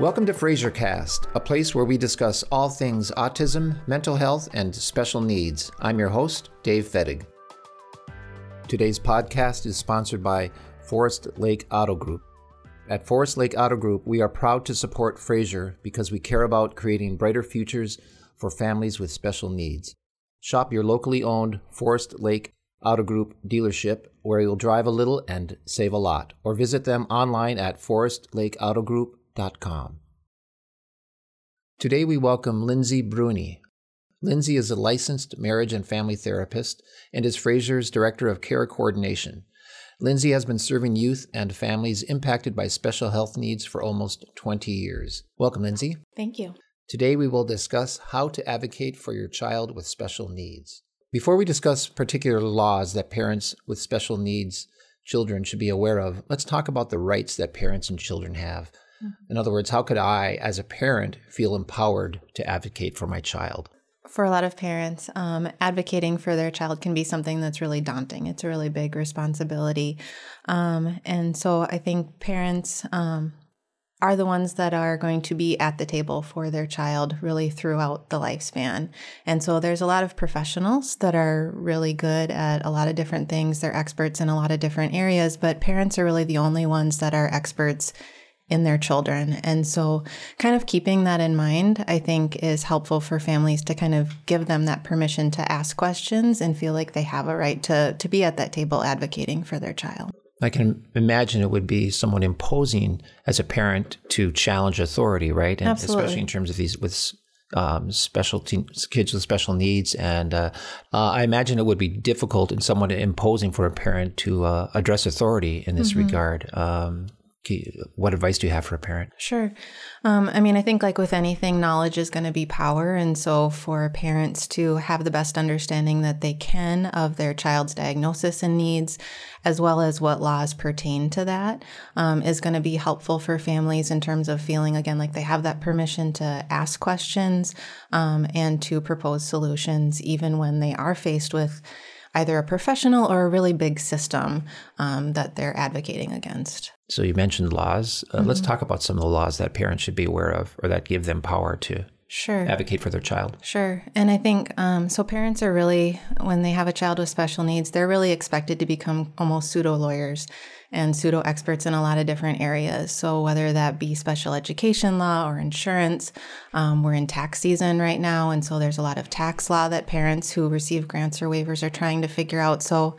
Welcome to Fraser Cast, a place where we discuss all things autism, mental health, and special needs. I'm your host, Dave Fettig. Today's podcast is sponsored by Forest Lake Auto Group. At Forest Lake Auto Group, we are proud to support Fraser because we care about creating brighter futures for families with special needs. Shop your locally owned Forest Lake Auto Group dealership where you'll drive a little and save a lot, or visit them online at forestlakeautogroup.com. Today we welcome Lindsay Bruni. Lindsay is a licensed marriage and family therapist and is Fraser's Director of Care Coordination. Lindsay has been serving youth and families impacted by special health needs for almost 20 years. Welcome, Lindsay. Thank you. Today we will discuss how to advocate for your child with special needs. Before we discuss particular laws that parents with special needs children should be aware of, let's talk about the rights that parents and children have. In other words, how could I, as a parent, feel empowered to advocate for my child? For a lot of parents, um, advocating for their child can be something that's really daunting. It's a really big responsibility. Um, and so I think parents, um, are the ones that are going to be at the table for their child really throughout the lifespan. And so there's a lot of professionals that are really good at a lot of different things. They're experts in a lot of different areas, but parents are really the only ones that are experts in their children. And so, kind of keeping that in mind, I think is helpful for families to kind of give them that permission to ask questions and feel like they have a right to, to be at that table advocating for their child. I can imagine it would be somewhat imposing as a parent to challenge authority, right? And Absolutely. especially in terms of these with um, special te- kids with special needs. And uh, uh, I imagine it would be difficult and somewhat imposing for a parent to uh, address authority in this mm-hmm. regard. Um, what advice do you have for a parent? Sure. Um, I mean, I think like with anything, knowledge is going to be power. And so for parents to have the best understanding that they can of their child's diagnosis and needs, as well as what laws pertain to that, um, is going to be helpful for families in terms of feeling, again, like they have that permission to ask questions um, and to propose solutions, even when they are faced with either a professional or a really big system um, that they're advocating against. So you mentioned laws. Uh, mm-hmm. Let's talk about some of the laws that parents should be aware of or that give them power to sure advocate for their child sure and i think um, so parents are really when they have a child with special needs they're really expected to become almost pseudo lawyers and pseudo experts in a lot of different areas. So, whether that be special education law or insurance, um, we're in tax season right now. And so, there's a lot of tax law that parents who receive grants or waivers are trying to figure out. So,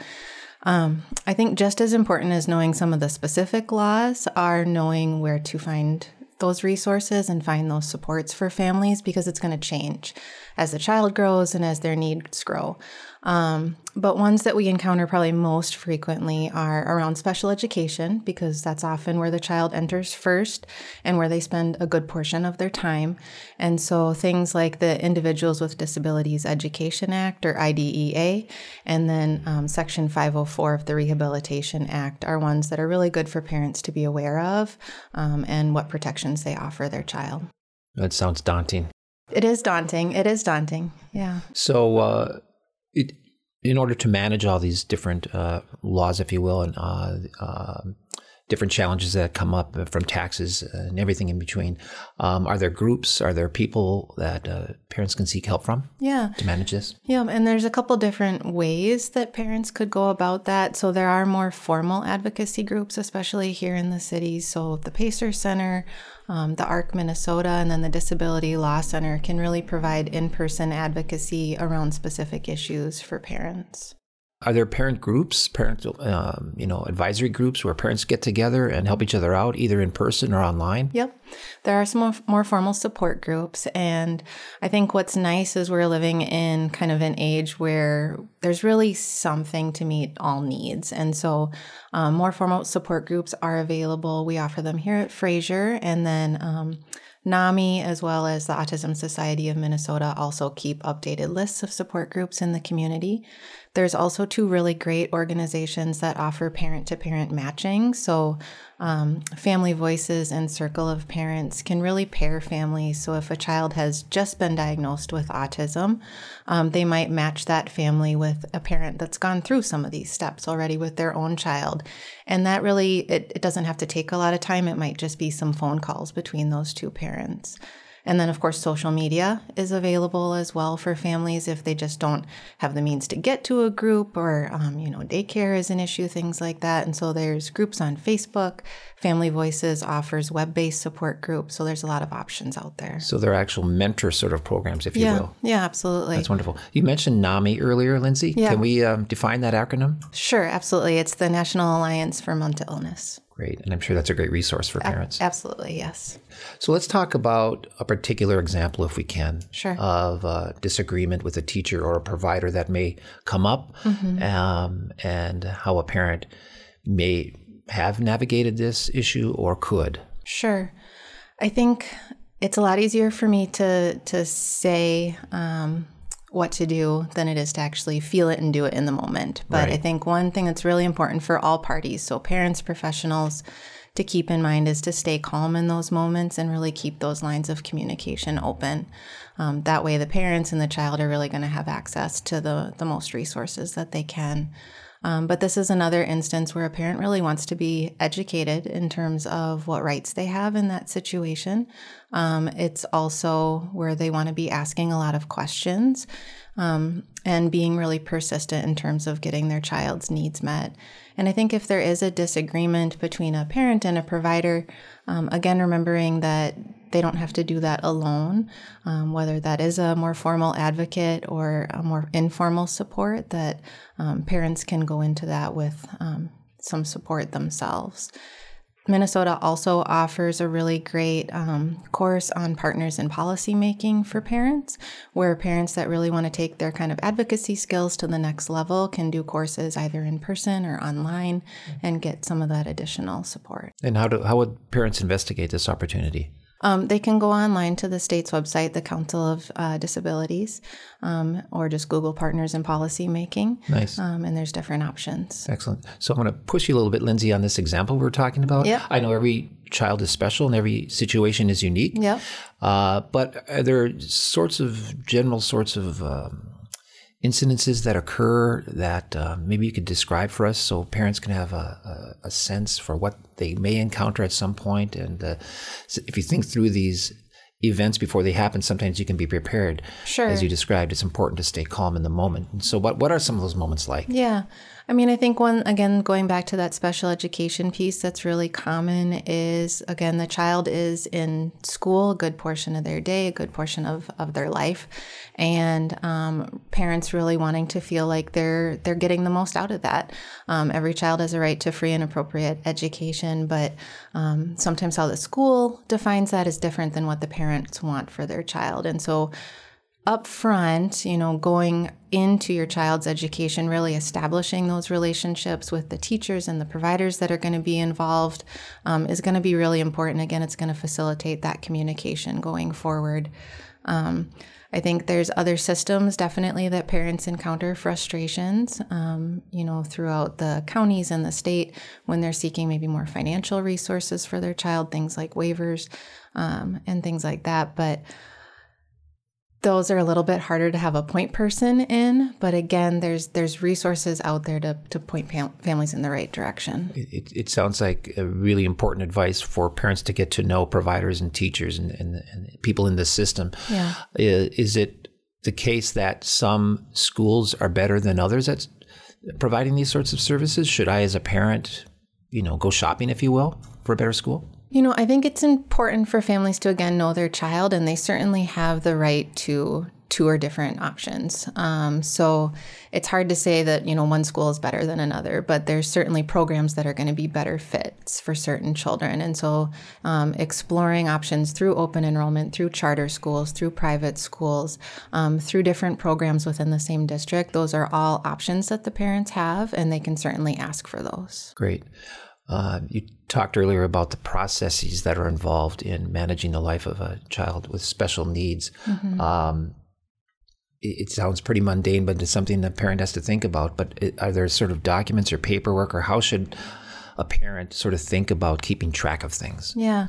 um, I think just as important as knowing some of the specific laws are knowing where to find those resources and find those supports for families because it's going to change as the child grows and as their needs grow. Um, but ones that we encounter probably most frequently are around special education because that's often where the child enters first and where they spend a good portion of their time. And so things like the Individuals with Disabilities Education Act or IDEA and then um, Section 504 of the Rehabilitation Act are ones that are really good for parents to be aware of um, and what protections they offer their child. That sounds daunting. It is daunting. It is daunting. Yeah. So, uh, it, in order to manage all these different uh, laws, if you will, and uh, uh, different challenges that come up from taxes and everything in between, um, are there groups? Are there people that uh, parents can seek help from? Yeah, to manage this. Yeah, and there's a couple different ways that parents could go about that. So there are more formal advocacy groups, especially here in the cities. So the Pacer Center um, the ARC Minnesota and then the Disability Law Center can really provide in person advocacy around specific issues for parents. Are there parent groups, parent, um, you know, advisory groups where parents get together and help each other out, either in person or online? Yep, there are some more formal support groups, and I think what's nice is we're living in kind of an age where there's really something to meet all needs, and so um, more formal support groups are available. We offer them here at Fraser, and then. Um, NAMI, as well as the Autism Society of Minnesota, also keep updated lists of support groups in the community. There's also two really great organizations that offer parent to parent matching. So, um, Family Voices and Circle of Parents can really pair families. So, if a child has just been diagnosed with autism, um, they might match that family with a parent that's gone through some of these steps already with their own child. And that really, it, it doesn't have to take a lot of time. It might just be some phone calls between those two parents. And then, of course, social media is available as well for families if they just don't have the means to get to a group or, um, you know, daycare is an issue, things like that. And so there's groups on Facebook. Family Voices offers web based support groups. So there's a lot of options out there. So they're actual mentor sort of programs, if you will. Yeah, absolutely. That's wonderful. You mentioned NAMI earlier, Lindsay. Yeah. Can we um, define that acronym? Sure, absolutely. It's the National Alliance for Mental Illness. Great. And I'm sure that's a great resource for parents. Absolutely, yes. So let's talk about a particular example, if we can, Sure. of a disagreement with a teacher or a provider that may come up Mm-hmm. um, and how a parent may have navigated this issue or could. Sure. I think it's a lot easier for me to to say um, what to do than it is to actually feel it and do it in the moment. But I think one thing that's really important for all parties, so parents, professionals, to keep in mind is to stay calm in those moments and really keep those lines of communication open. Um, that way, the parents and the child are really going to have access to the the most resources that they can. Um, but this is another instance where a parent really wants to be educated in terms of what rights they have in that situation. Um, it's also where they want to be asking a lot of questions um, and being really persistent in terms of getting their child's needs met. And I think if there is a disagreement between a parent and a provider, um, again, remembering that they don't have to do that alone, um, whether that is a more formal advocate or a more informal support, that um, parents can go into that with um, some support themselves. Minnesota also offers a really great um, course on partners in policymaking for parents, where parents that really want to take their kind of advocacy skills to the next level can do courses either in person or online and get some of that additional support. And how, do, how would parents investigate this opportunity? Um, they can go online to the state's website, the Council of uh, Disabilities, um, or just Google Partners in Policymaking. Nice. Um, and there's different options. Excellent. So I'm going to push you a little bit, Lindsay, on this example we're talking about. Yeah. I know every child is special and every situation is unique. Yep. Uh, but are there sorts of general sorts of um, incidences that occur that uh, maybe you could describe for us so parents can have a, a, a sense for what they may encounter at some point? And uh, if you think through these events before they happen, sometimes you can be prepared. Sure. As you described, it's important to stay calm in the moment. And so, what, what are some of those moments like? Yeah. I mean, I think one, again, going back to that special education piece that's really common is, again, the child is in school a good portion of their day, a good portion of, of their life, and um, parents really wanting to feel like they're they're getting the most out of that. Um, every child has a right to free and appropriate education, but um, sometimes how the school defines that is different than what the parents want for their child, and so up front, you know, going into your child's education, really establishing those relationships with the teachers and the providers that are going to be involved um, is going to be really important. Again, it's going to facilitate that communication going forward. Um, I think there's other systems definitely that parents encounter frustrations, um, you know, throughout the counties and the state when they're seeking maybe more financial resources for their child, things like waivers um, and things like that. But those are a little bit harder to have a point person in but again there's there's resources out there to, to point families in the right direction It, it sounds like a really important advice for parents to get to know providers and teachers and, and, and people in the system. Yeah. Is it the case that some schools are better than others at providing these sorts of services? Should I, as a parent, you know, go shopping, if you will, for a better school? You know i think it's important for families to again know their child and they certainly have the right to tour different options. Um, so it's hard to say that you know one school is better than another but there's certainly programs that are going to be better fits for certain children. And so um, exploring options through open enrollment through charter schools through private schools um, through different programs within the same district those are all options that the parents have and they can certainly ask for those. Great. Uh, you talked earlier about the processes that are involved in managing the life of a child with special needs. Um, it sounds pretty mundane, but it's something the parent has to think about. But it, are there sort of documents or paperwork, or how should a parent sort of think about keeping track of things? Yeah.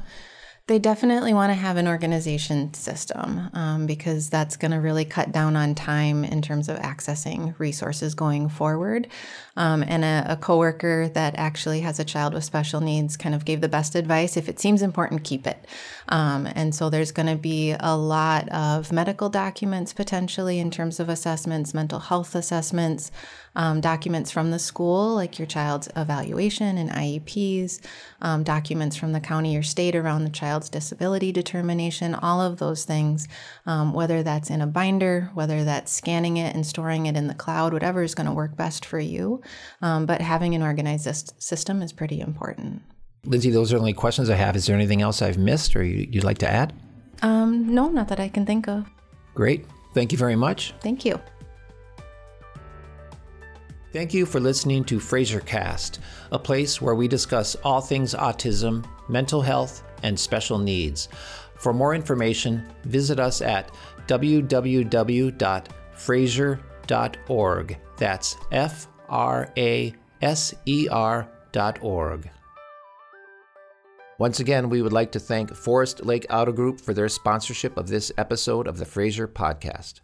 They definitely want to have an organization system um, because that's going to really cut down on time in terms of accessing resources going forward. Um, and a, a coworker that actually has a child with special needs kind of gave the best advice: if it seems important, keep it. Um, and so there's going to be a lot of medical documents potentially in terms of assessments, mental health assessments um, documents from the school, like your child's evaluation and IEPs, um, documents from the county or state around the child's disability determination, all of those things, um, whether that's in a binder, whether that's scanning it and storing it in the cloud, whatever is going to work best for you. Um, but having an organized system is pretty important. Lindsay, those are the only questions I have. Is there anything else I've missed or you'd like to add? Um, no, not that I can think of. Great. Thank you very much. Thank you. Thank you for listening to Fraser Cast, a place where we discuss all things autism, mental health, and special needs. For more information, visit us at www.fraser.org. That's F R A S E R.org. Once again, we would like to thank Forest Lake Auto Group for their sponsorship of this episode of the Fraser Podcast.